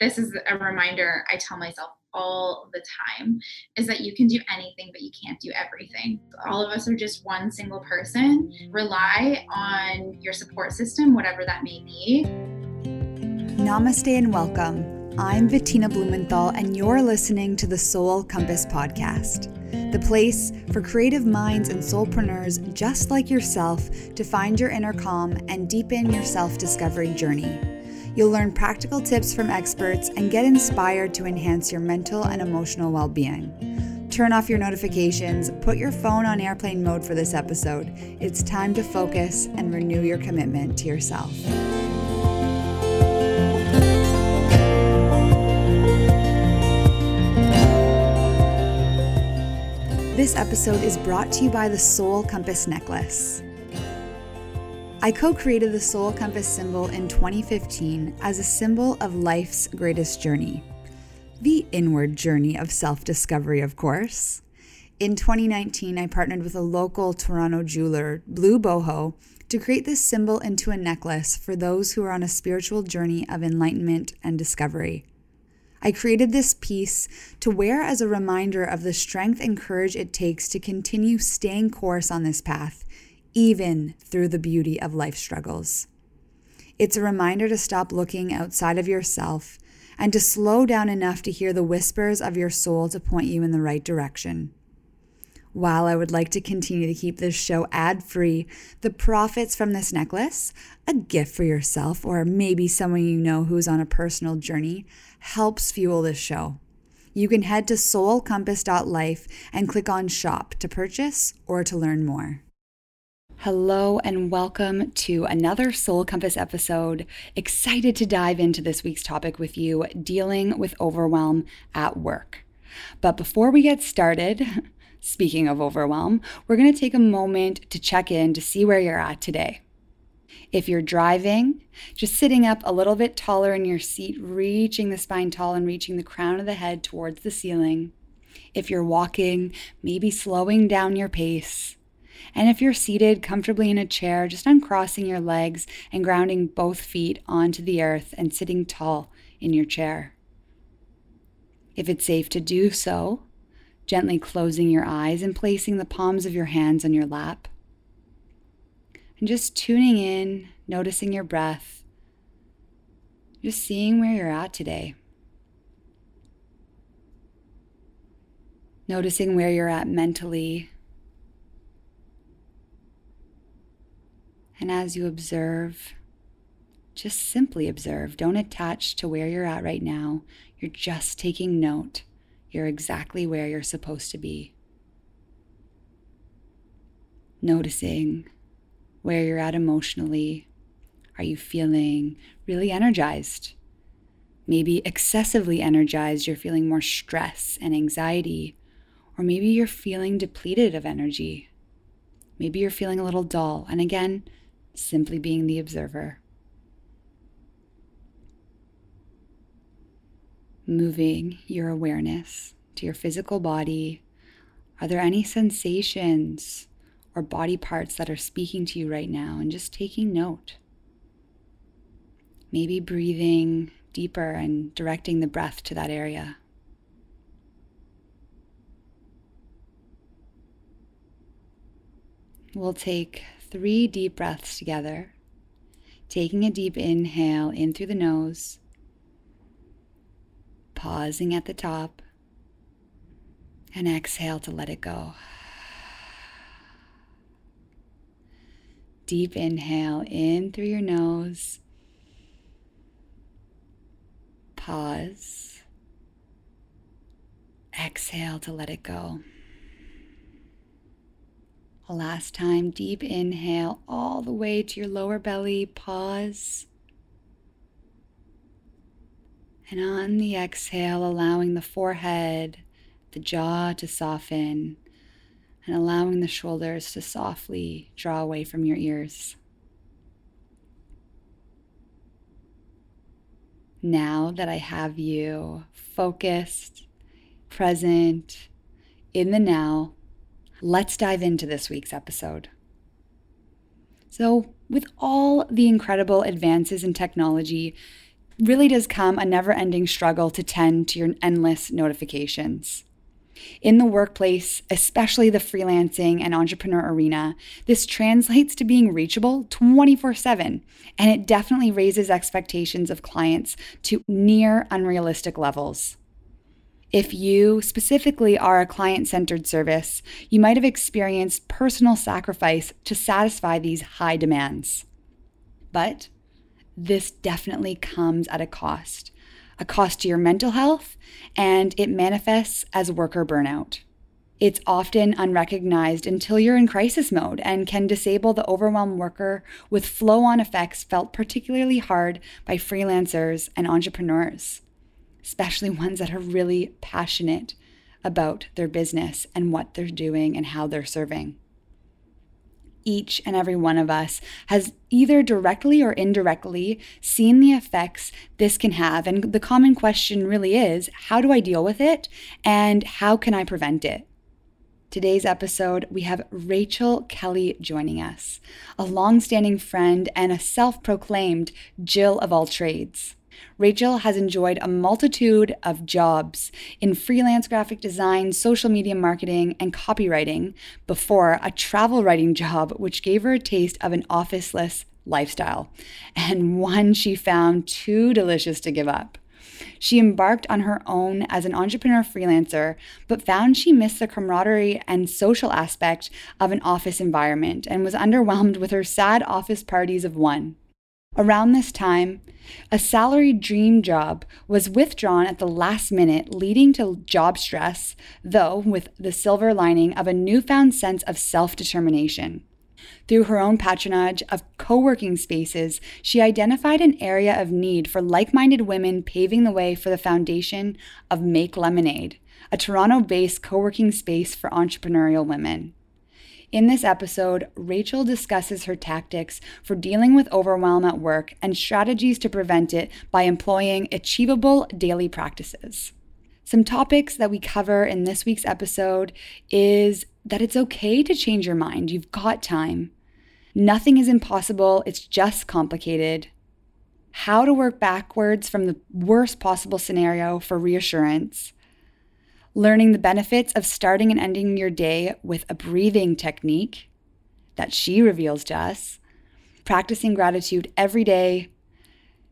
this is a reminder I tell myself all the time is that you can do anything, but you can't do everything. All of us are just one single person. Rely on your support system, whatever that may be. Namaste and welcome. I'm Bettina Blumenthal, and you're listening to the Soul Compass Podcast, the place for creative minds and soulpreneurs just like yourself to find your inner calm and deepen your self discovery journey. You'll learn practical tips from experts and get inspired to enhance your mental and emotional well being. Turn off your notifications, put your phone on airplane mode for this episode. It's time to focus and renew your commitment to yourself. This episode is brought to you by the Soul Compass Necklace. I co created the Soul Compass symbol in 2015 as a symbol of life's greatest journey. The inward journey of self discovery, of course. In 2019, I partnered with a local Toronto jeweler, Blue Boho, to create this symbol into a necklace for those who are on a spiritual journey of enlightenment and discovery. I created this piece to wear as a reminder of the strength and courage it takes to continue staying course on this path, even through the beauty of life struggles. It's a reminder to stop looking outside of yourself and to slow down enough to hear the whispers of your soul to point you in the right direction. While I would like to continue to keep this show ad free, the profits from this necklace, a gift for yourself or maybe someone you know who's on a personal journey, helps fuel this show. You can head to soulcompass.life and click on shop to purchase or to learn more. Hello and welcome to another Soul Compass episode. Excited to dive into this week's topic with you dealing with overwhelm at work. But before we get started, speaking of overwhelm, we're going to take a moment to check in to see where you're at today. If you're driving, just sitting up a little bit taller in your seat, reaching the spine tall and reaching the crown of the head towards the ceiling. If you're walking, maybe slowing down your pace. And if you're seated comfortably in a chair, just uncrossing your legs and grounding both feet onto the earth and sitting tall in your chair. If it's safe to do so, gently closing your eyes and placing the palms of your hands on your lap. And just tuning in, noticing your breath, just seeing where you're at today. Noticing where you're at mentally And as you observe, just simply observe. Don't attach to where you're at right now. You're just taking note. You're exactly where you're supposed to be. Noticing where you're at emotionally. Are you feeling really energized? Maybe excessively energized, you're feeling more stress and anxiety. Or maybe you're feeling depleted of energy. Maybe you're feeling a little dull. And again, simply being the observer. Moving your awareness to your physical body. Are there any sensations or body parts that are speaking to you right now? And just taking note. Maybe breathing deeper and directing the breath to that area. We'll take three deep breaths together. Taking a deep inhale in through the nose, pausing at the top, and exhale to let it go. Deep inhale in through your nose. Pause. Exhale to let it go. Last time, deep inhale all the way to your lower belly. Pause. And on the exhale, allowing the forehead, the jaw to soften, and allowing the shoulders to softly draw away from your ears. Now that I have you focused, present, in the now, let's dive into this week's episode. So, with all the incredible advances in technology, really does come a never ending struggle to tend to your endless notifications. In the workplace, especially the freelancing and entrepreneur arena, this translates to being reachable 24 7, and it definitely raises expectations of clients to near unrealistic levels. If you specifically are a client centered service, you might have experienced personal sacrifice to satisfy these high demands. But this definitely comes at a cost a cost to your mental health, and it manifests as worker burnout. It's often unrecognized until you're in crisis mode and can disable the overwhelmed worker with flow on effects felt particularly hard by freelancers and entrepreneurs, especially ones that are really passionate about their business and what they're doing and how they're serving each and every one of us has either directly or indirectly seen the effects this can have. And the common question really is how do I deal with it? And how can I prevent it? Today's episode, we have Rachel Kelly joining us, a long-standing friend and a self proclaimed Jill of all trades. Rachel has enjoyed a multitude of jobs in freelance graphic design, social media marketing, and copywriting before a travel writing job, which gave her a taste of an officeless lifestyle, and one she found too delicious to give up. She embarked on her own as an entrepreneur freelancer, but found she missed the camaraderie and social aspect of an office environment and was underwhelmed with her sad office parties of one. Around this time, a salaried dream job was withdrawn at the last minute, leading to job stress, though with the silver lining of a newfound sense of self determination. Through her own patronage of co working spaces, she identified an area of need for like minded women, paving the way for the foundation of Make Lemonade, a Toronto based co working space for entrepreneurial women. In this episode, Rachel discusses her tactics for dealing with overwhelm at work and strategies to prevent it by employing achievable daily practices. Some topics that we cover in this week's episode is that it's okay to change your mind. You've got time. Nothing is impossible, it's just complicated. How to work backwards from the worst possible scenario for reassurance learning the benefits of starting and ending your day with a breathing technique that she reveals to us, practicing gratitude every day,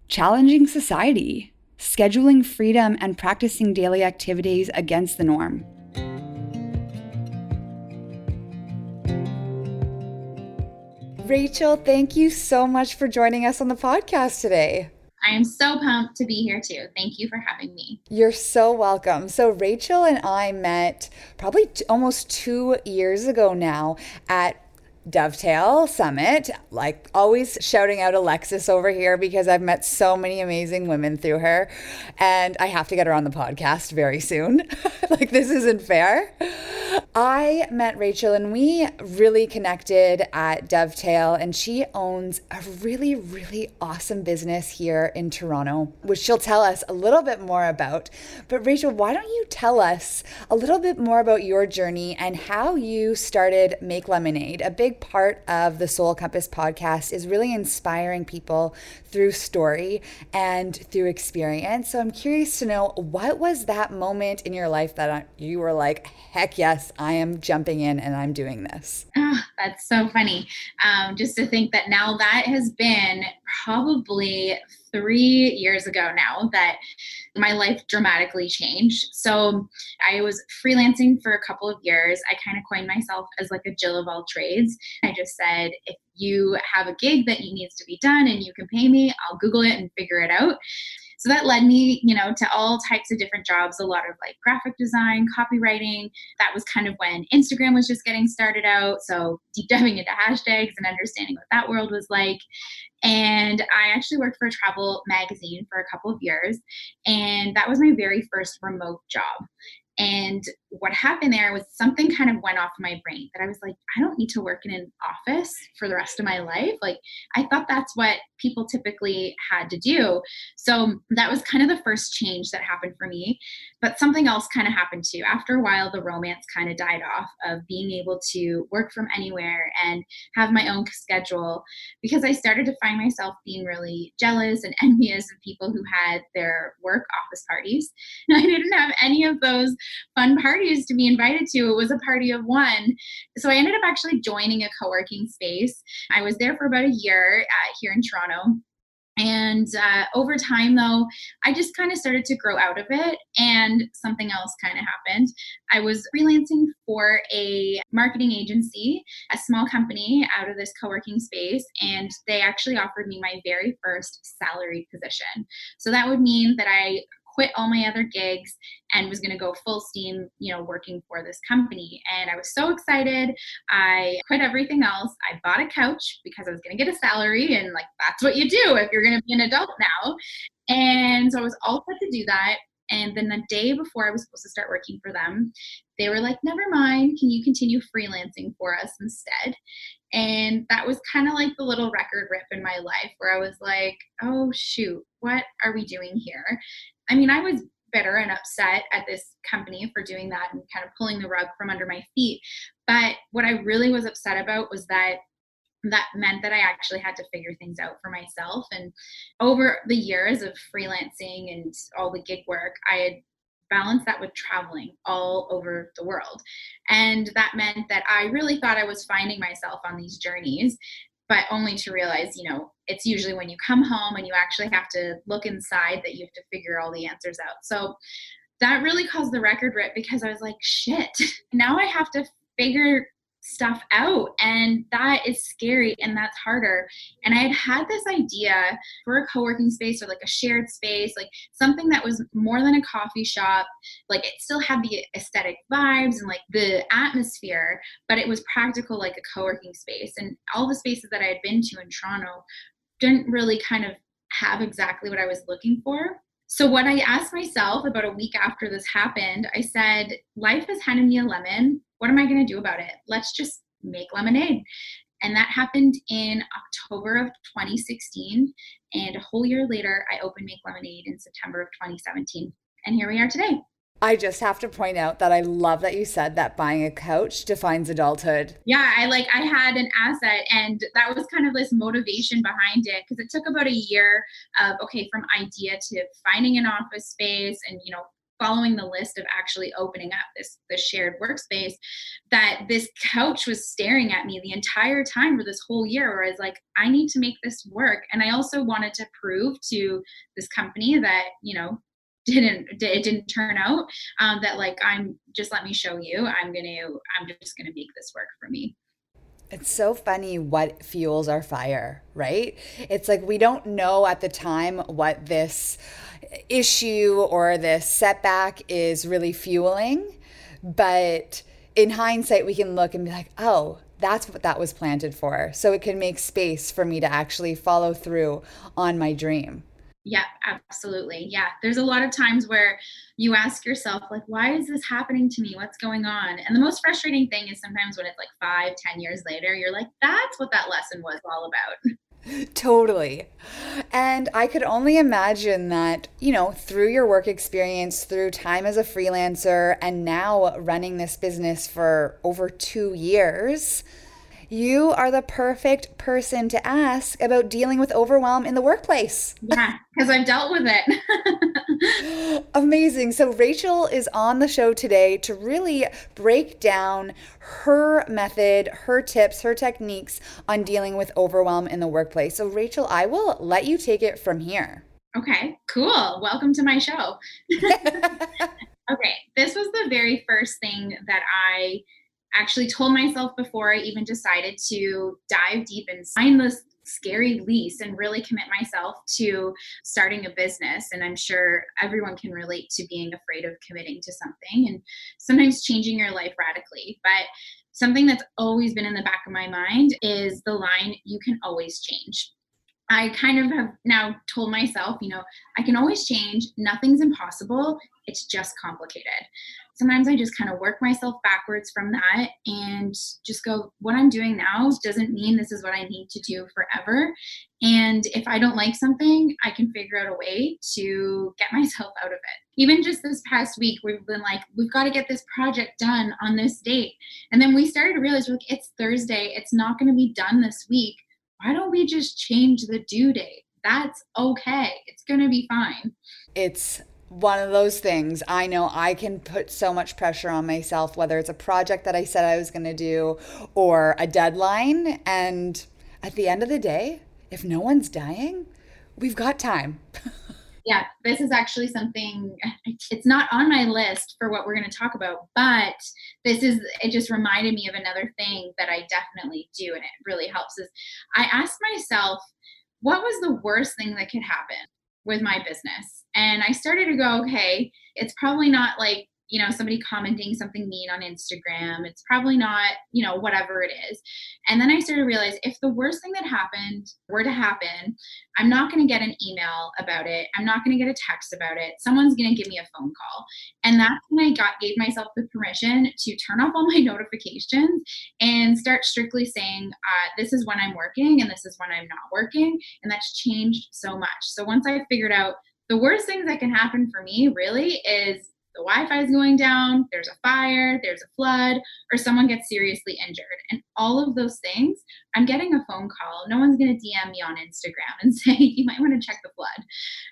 challenging society, scheduling freedom, and practicing daily activities against the norm. Rachel, thank you so much for joining us on the podcast today. I am so pumped to be here too. Thank you for having me. You're so welcome. So, Rachel and I met probably t- almost two years ago now at Dovetail Summit. Like always shouting out Alexis over here because I've met so many amazing women through her and I have to get her on the podcast very soon. like this isn't fair. I met Rachel and we really connected at Dovetail and she owns a really really awesome business here in Toronto which she'll tell us a little bit more about. But Rachel, why don't you tell us a little bit more about your journey and how you started Make Lemonade, a big part of the Soul Compass podcast is really inspiring people through story and through experience. So I'm curious to know what was that moment in your life that you were like, heck yes, I am jumping in and I'm doing this? Oh, that's so funny. Um, just to think that now that has been probably three years ago now that my life dramatically changed. So I was freelancing for a couple of years. I kind of coined myself as like a Jill of all trades. I just said, if you have a gig that needs to be done and you can pay me, I'll Google it and figure it out. So that led me, you know, to all types of different jobs, a lot of like graphic design, copywriting. That was kind of when Instagram was just getting started out. So deep diving into hashtags and understanding what that world was like. And I actually worked for a travel magazine for a couple of years. And that was my very first remote job. And what happened there was something kind of went off my brain that I was like, I don't need to work in an office for the rest of my life. Like, I thought that's what people typically had to do. So that was kind of the first change that happened for me. But something else kind of happened too. After a while, the romance kind of died off of being able to work from anywhere and have my own schedule because I started to find myself being really jealous and envious of people who had their work office parties. And I didn't have any of those fun parties to be invited to. It was a party of one. So I ended up actually joining a co working space. I was there for about a year uh, here in Toronto. And uh, over time, though, I just kind of started to grow out of it, and something else kind of happened. I was freelancing for a marketing agency, a small company out of this co working space, and they actually offered me my very first salary position. So that would mean that I quit all my other gigs and was going to go full steam, you know, working for this company. And I was so excited. I quit everything else. I bought a couch because I was going to get a salary and like that's what you do if you're going to be an adult now. And so I was all set to do that. And then the day before I was supposed to start working for them, they were like, never mind, can you continue freelancing for us instead? And that was kind of like the little record rip in my life where I was like, oh, shoot, what are we doing here? I mean, I was bitter and upset at this company for doing that and kind of pulling the rug from under my feet. But what I really was upset about was that that meant that I actually had to figure things out for myself. And over the years of freelancing and all the gig work, I had balanced that with traveling all over the world. And that meant that I really thought I was finding myself on these journeys but only to realize, you know, it's usually when you come home and you actually have to look inside that you have to figure all the answers out. So that really caused the record rip because I was like, shit, now I have to figure stuff out and that is scary and that's harder and i had had this idea for a co-working space or like a shared space like something that was more than a coffee shop like it still had the aesthetic vibes and like the atmosphere but it was practical like a co-working space and all the spaces that i had been to in toronto didn't really kind of have exactly what i was looking for so, what I asked myself about a week after this happened, I said, Life has handed me a lemon. What am I going to do about it? Let's just make lemonade. And that happened in October of 2016. And a whole year later, I opened Make Lemonade in September of 2017. And here we are today. I just have to point out that I love that you said that buying a couch defines adulthood. Yeah, I like I had an asset and that was kind of this motivation behind it because it took about a year of okay, from idea to finding an office space and you know following the list of actually opening up this this shared workspace that this couch was staring at me the entire time for this whole year where I was like I need to make this work and I also wanted to prove to this company that you know didn't it didn't turn out um, that like i'm just let me show you i'm gonna i'm just gonna make this work for me it's so funny what fuels our fire, right? It's like we don't know at the time what this issue or this setback is really fueling, but in hindsight, we can look and be like, oh, that's what that was planted for. So it can make space for me to actually follow through on my dream. Yeah, absolutely. Yeah. There's a lot of times where you ask yourself, like, why is this happening to me? What's going on? And the most frustrating thing is sometimes when it's like five, ten years later, you're like, that's what that lesson was all about. Totally. And I could only imagine that, you know, through your work experience, through time as a freelancer, and now running this business for over two years, you are the perfect person to ask about dealing with overwhelm in the workplace. Yeah, because I've dealt with it. Amazing. So, Rachel is on the show today to really break down her method, her tips, her techniques on dealing with overwhelm in the workplace. So, Rachel, I will let you take it from here. Okay, cool. Welcome to my show. okay, this was the very first thing that I actually told myself before I even decided to dive deep and sign this scary lease and really commit myself to starting a business. And I'm sure everyone can relate to being afraid of committing to something and sometimes changing your life radically. But something that's always been in the back of my mind is the line, you can always change. I kind of have now told myself, you know, I can always change. Nothing's impossible. It's just complicated. Sometimes I just kind of work myself backwards from that and just go, what I'm doing now doesn't mean this is what I need to do forever. And if I don't like something, I can figure out a way to get myself out of it. Even just this past week, we've been like, we've got to get this project done on this date. And then we started to realize, like, it's Thursday, it's not going to be done this week why don't we just change the due date? That's okay. It's going to be fine. It's one of those things. I know I can put so much pressure on myself, whether it's a project that I said I was going to do or a deadline. And at the end of the day, if no one's dying, we've got time. yeah, this is actually something, it's not on my list for what we're going to talk about, but this is, it just reminded me of another thing that I definitely do, and it really helps. Is I asked myself, what was the worst thing that could happen with my business? And I started to go, okay, it's probably not like you know somebody commenting something mean on instagram it's probably not you know whatever it is. And then i started to realize if the worst thing that happened were to happen i'm not going to get an email about it i'm not going to get a text about it someone's going to give me a phone call. And that's when i got gave myself the permission to turn off all my notifications and start strictly saying uh, this is when i'm working and this is when i'm not working and that's changed so much. So once i figured out the worst things that can happen for me really is the Wi-Fi is going down, there's a fire, there's a flood, or someone gets seriously injured. And all of those things, I'm getting a phone call. No one's going to DM me on Instagram and say, you might want to check the flood.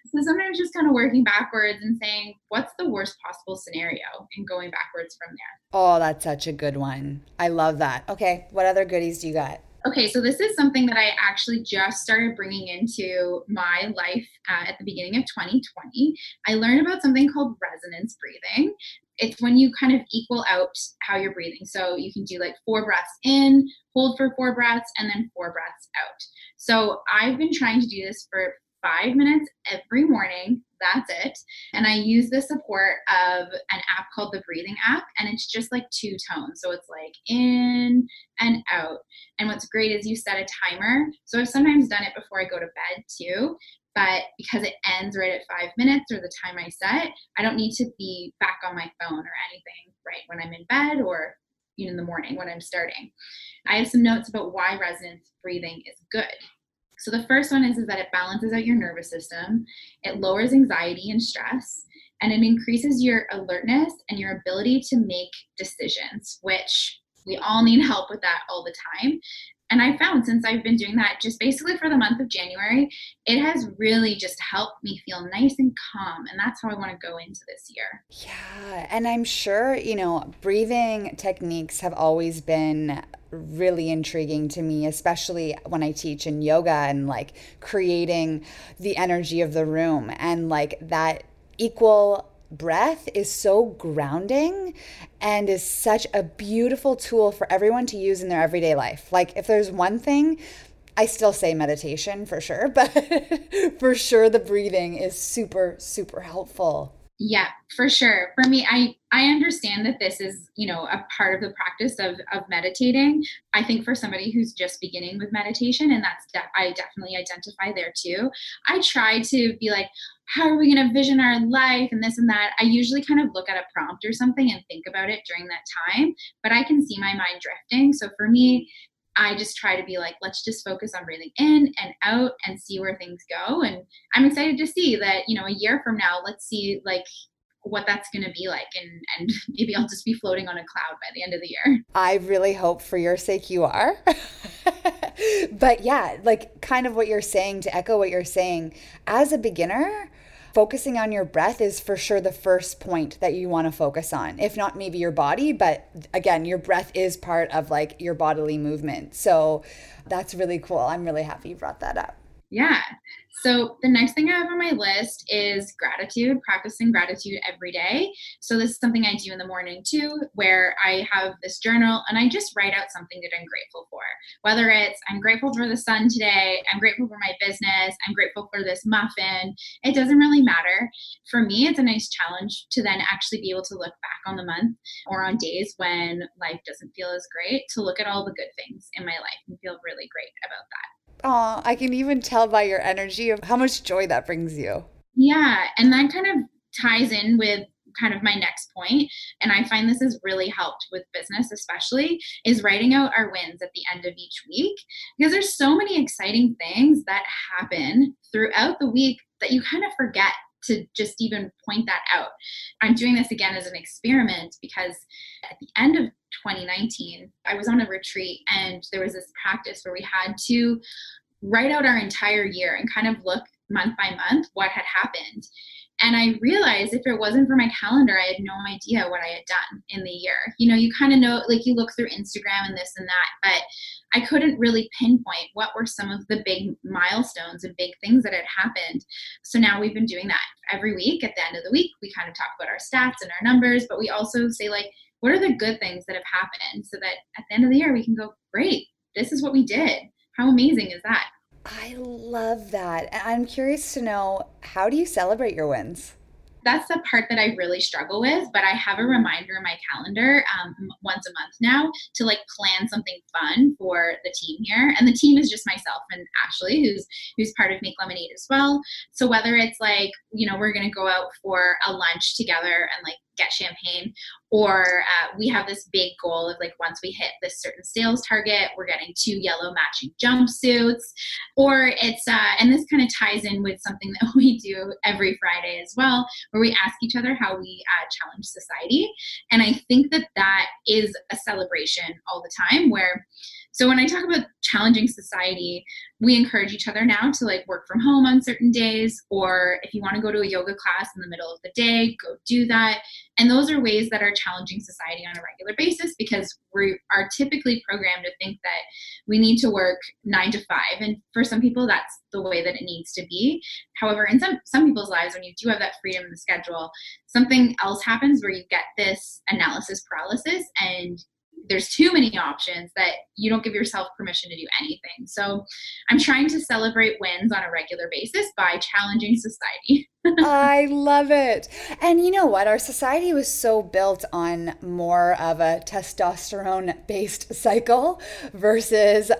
So sometimes just kind of working backwards and saying, what's the worst possible scenario and going backwards from there. Oh, that's such a good one. I love that. Okay. What other goodies do you got? Okay, so this is something that I actually just started bringing into my life uh, at the beginning of 2020. I learned about something called resonance breathing. It's when you kind of equal out how you're breathing. So you can do like four breaths in, hold for four breaths, and then four breaths out. So I've been trying to do this for five minutes every morning. That's it. And I use the support of an app called the Breathing app, and it's just like two tones. So it's like in and out. And what's great is you set a timer. So I've sometimes done it before I go to bed too. But because it ends right at five minutes or the time I set, I don't need to be back on my phone or anything right when I'm in bed or in the morning when I'm starting. I have some notes about why resonance breathing is good. So the first one is, is that it balances out your nervous system, it lowers anxiety and stress, and it increases your alertness and your ability to make decisions, which we all need help with that all the time. And I found since I've been doing that just basically for the month of January, it has really just helped me feel nice and calm. And that's how I want to go into this year. Yeah. And I'm sure, you know, breathing techniques have always been really intriguing to me, especially when I teach in yoga and like creating the energy of the room and like that equal breath is so grounding and is such a beautiful tool for everyone to use in their everyday life. Like, if there's one thing, I still say meditation for sure, but for sure the breathing is super, super helpful. Yeah, for sure. For me, I I understand that this is, you know, a part of the practice of of meditating. I think for somebody who's just beginning with meditation and that's de- I definitely identify there too. I try to be like how are we going to vision our life and this and that. I usually kind of look at a prompt or something and think about it during that time, but I can see my mind drifting. So for me, I just try to be like, let's just focus on breathing in and out and see where things go. And I'm excited to see that, you know, a year from now, let's see like what that's going to be like and and maybe I'll just be floating on a cloud by the end of the year. I really hope for your sake you are. but yeah, like kind of what you're saying to echo what you're saying as a beginner, focusing on your breath is for sure the first point that you want to focus on. If not maybe your body, but again, your breath is part of like your bodily movement. So that's really cool. I'm really happy you brought that up. Yeah. So the next thing I have on my list is gratitude, practicing gratitude every day. So this is something I do in the morning too, where I have this journal and I just write out something that I'm grateful for. Whether it's I'm grateful for the sun today, I'm grateful for my business, I'm grateful for this muffin. It doesn't really matter. For me, it's a nice challenge to then actually be able to look back on the month or on days when life doesn't feel as great to look at all the good things in my life and feel really great about that. Oh, I can even tell by your energy of how much joy that brings you. Yeah. And that kind of ties in with kind of my next point and i find this has really helped with business especially is writing out our wins at the end of each week because there's so many exciting things that happen throughout the week that you kind of forget to just even point that out. I'm doing this again as an experiment because at the end of 2019, I was on a retreat and there was this practice where we had to write out our entire year and kind of look month by month what had happened. And I realized if it wasn't for my calendar, I had no idea what I had done in the year. You know, you kind of know, like you look through Instagram and this and that, but I couldn't really pinpoint what were some of the big milestones and big things that had happened. So now we've been doing that every week. At the end of the week, we kind of talk about our stats and our numbers, but we also say, like, what are the good things that have happened so that at the end of the year we can go, great, this is what we did. How amazing is that? I love that. I'm curious to know how do you celebrate your wins? that's the part that I really struggle with. But I have a reminder in my calendar um, once a month now to like plan something fun for the team here. And the team is just myself and Ashley, who's who's part of Make Lemonade as well. So whether it's like you know we're gonna go out for a lunch together and like get champagne or uh, we have this big goal of like once we hit this certain sales target we're getting two yellow matching jumpsuits. Or it's uh, and this kind of ties in with something that we do every friday as well where we ask each other how we uh, challenge society. And i think that that is a celebration all the time where so when I talk about challenging society, we encourage each other now to like work from home on certain days, or if you want to go to a yoga class in the middle of the day, go do that. And those are ways that are challenging society on a regular basis because we are typically programmed to think that we need to work nine to five. And for some people, that's the way that it needs to be. However, in some, some people's lives, when you do have that freedom in the schedule, something else happens where you get this analysis paralysis and there's too many options that you don't give yourself permission to do anything. So I'm trying to celebrate wins on a regular basis by challenging society. I love it. And you know what? Our society was so built on more of a testosterone based cycle versus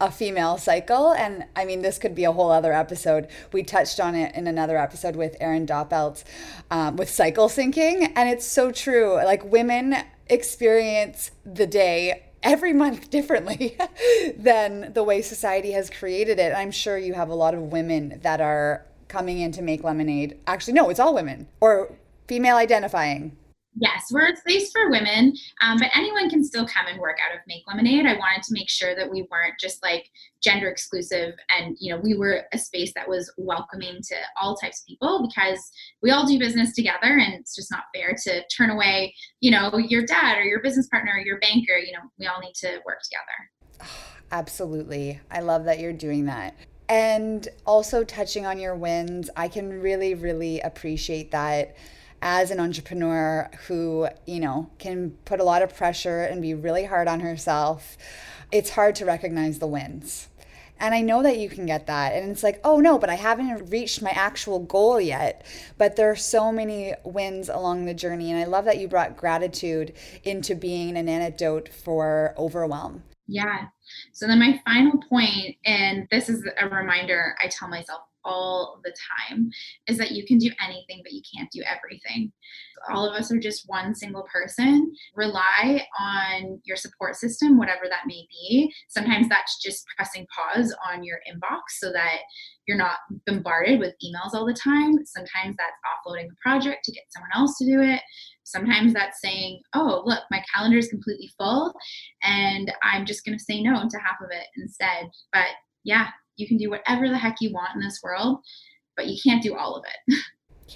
a female cycle. And I mean, this could be a whole other episode. We touched on it in another episode with Erin Doppelt um, with cycle syncing. And it's so true. Like women experience the day every month differently than the way society has created it. I'm sure you have a lot of women that are coming in to make lemonade. Actually, no, it's all women or female identifying. Yes, we're a space for women, um, but anyone can still come and work out of Make Lemonade. I wanted to make sure that we weren't just like gender exclusive and, you know, we were a space that was welcoming to all types of people because we all do business together and it's just not fair to turn away, you know, your dad or your business partner or your banker. You know, we all need to work together. Absolutely. I love that you're doing that. And also touching on your wins, I can really, really appreciate that as an entrepreneur who, you know, can put a lot of pressure and be really hard on herself, it's hard to recognize the wins. And I know that you can get that. And it's like, oh no, but I haven't reached my actual goal yet. But there are so many wins along the journey. And I love that you brought gratitude into being an antidote for overwhelm. Yeah. So then my final point, and this is a reminder I tell myself all the time is that you can do anything, but you can't do everything. All of us are just one single person. Rely on your support system, whatever that may be. Sometimes that's just pressing pause on your inbox so that you're not bombarded with emails all the time. Sometimes that's offloading a project to get someone else to do it. Sometimes that's saying, oh, look, my calendar is completely full and I'm just going to say no to half of it instead. But yeah, you can do whatever the heck you want in this world, but you can't do all of it.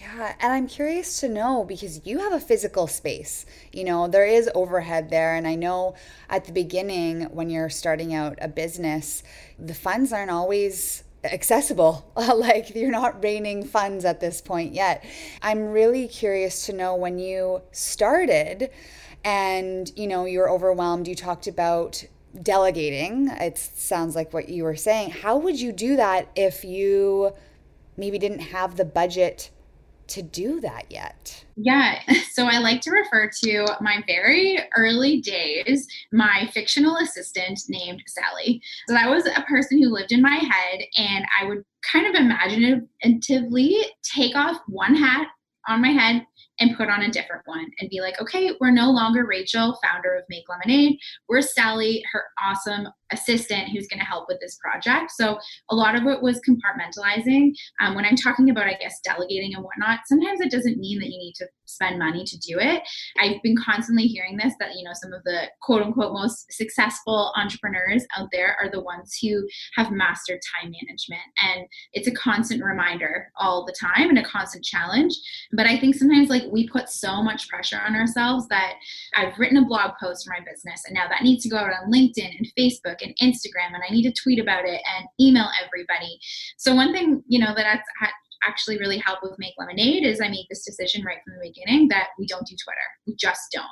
Yeah, and I'm curious to know because you have a physical space. You know, there is overhead there. And I know at the beginning, when you're starting out a business, the funds aren't always accessible. like you're not raining funds at this point yet. I'm really curious to know when you started and, you know, you're overwhelmed, you talked about delegating. It sounds like what you were saying. How would you do that if you maybe didn't have the budget to do that yet? Yeah, so I like to refer to my very early days, my fictional assistant named Sally. So that was a person who lived in my head, and I would kind of imaginatively take off one hat on my head and put on a different one and be like, okay, we're no longer Rachel, founder of Make Lemonade. We're Sally, her awesome assistant who's going to help with this project. So a lot of it was compartmentalizing. Um, when I'm talking about, I guess, delegating and whatnot, sometimes it doesn't mean that you need to spend money to do it. I've been constantly hearing this that, you know, some of the quote unquote most successful entrepreneurs out there are the ones who have mastered time management. And it's a constant reminder all the time and a constant challenge. But I think sometimes like we put so much pressure on ourselves that I've written a blog post for my business and now that needs to go out on LinkedIn and Facebook and Instagram and I need to tweet about it and email everybody. So one thing, you know, that I've actually really helped with Make Lemonade is I made this decision right from the beginning that we don't do Twitter. We just don't.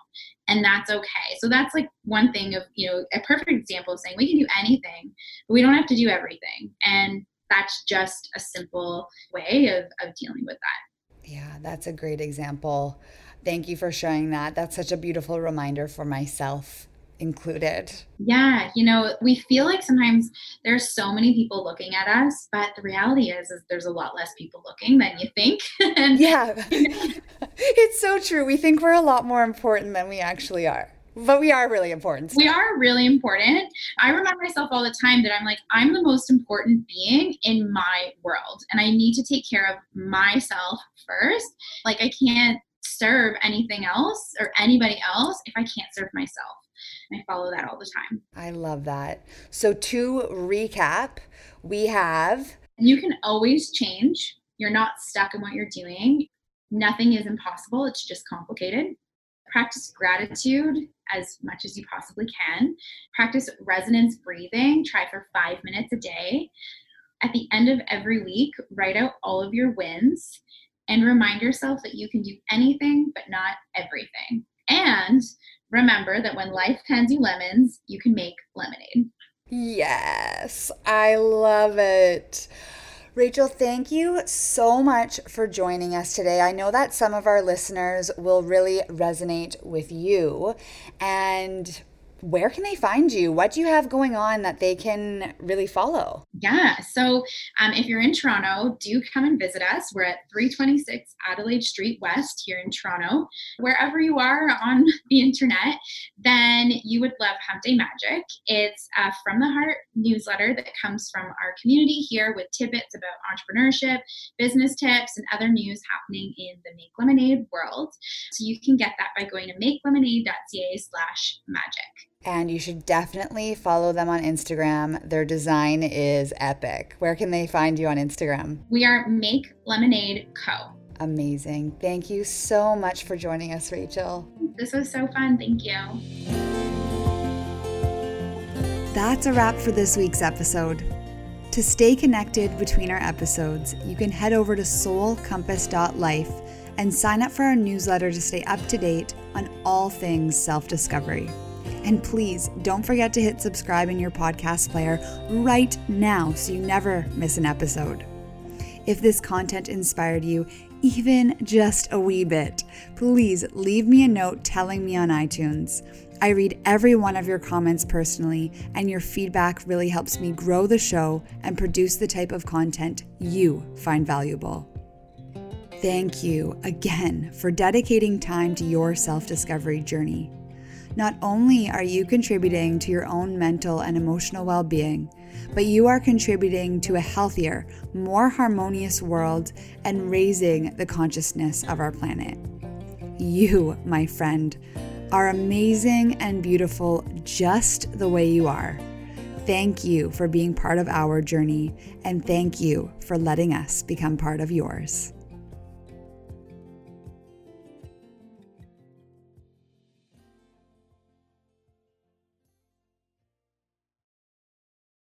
And that's okay. So that's like one thing of, you know, a perfect example of saying we can do anything, but we don't have to do everything. And that's just a simple way of, of dealing with that. Yeah, that's a great example. Thank you for sharing that. That's such a beautiful reminder for myself included. Yeah, you know, we feel like sometimes there's so many people looking at us, but the reality is is there's a lot less people looking than you think. and yeah. it's so true. We think we're a lot more important than we actually are. But we are really important. We are really important. I remind myself all the time that I'm like, I'm the most important being in my world, and I need to take care of myself first. Like, I can't serve anything else or anybody else if I can't serve myself. I follow that all the time. I love that. So, to recap, we have. You can always change. You're not stuck in what you're doing. Nothing is impossible, it's just complicated. Practice gratitude as much as you possibly can. Practice resonance breathing. Try for five minutes a day. At the end of every week, write out all of your wins and remind yourself that you can do anything but not everything. And remember that when life hands you lemons, you can make lemonade. Yes, I love it. Rachel, thank you so much for joining us today. I know that some of our listeners will really resonate with you. And where can they find you? What do you have going on that they can really follow? Yeah. So um, if you're in Toronto, do come and visit us. We're at 326 Adelaide Street West here in Toronto. Wherever you are on the internet, then you would love Hump Day Magic. It's a From the Heart newsletter that comes from our community here with tidbits about entrepreneurship, business tips, and other news happening in the Make Lemonade world. So you can get that by going to makelemonade.ca slash magic. And you should definitely follow them on Instagram. Their design is epic. Where can they find you on Instagram? We are Make Lemonade Co. Amazing. Thank you so much for joining us, Rachel. This was so fun. Thank you. That's a wrap for this week's episode. To stay connected between our episodes, you can head over to soulcompass.life and sign up for our newsletter to stay up to date on all things self discovery. And please don't forget to hit subscribe in your podcast player right now so you never miss an episode. If this content inspired you, even just a wee bit, please leave me a note telling me on iTunes. I read every one of your comments personally, and your feedback really helps me grow the show and produce the type of content you find valuable. Thank you again for dedicating time to your self discovery journey. Not only are you contributing to your own mental and emotional well being, but you are contributing to a healthier, more harmonious world and raising the consciousness of our planet. You, my friend, are amazing and beautiful just the way you are. Thank you for being part of our journey, and thank you for letting us become part of yours.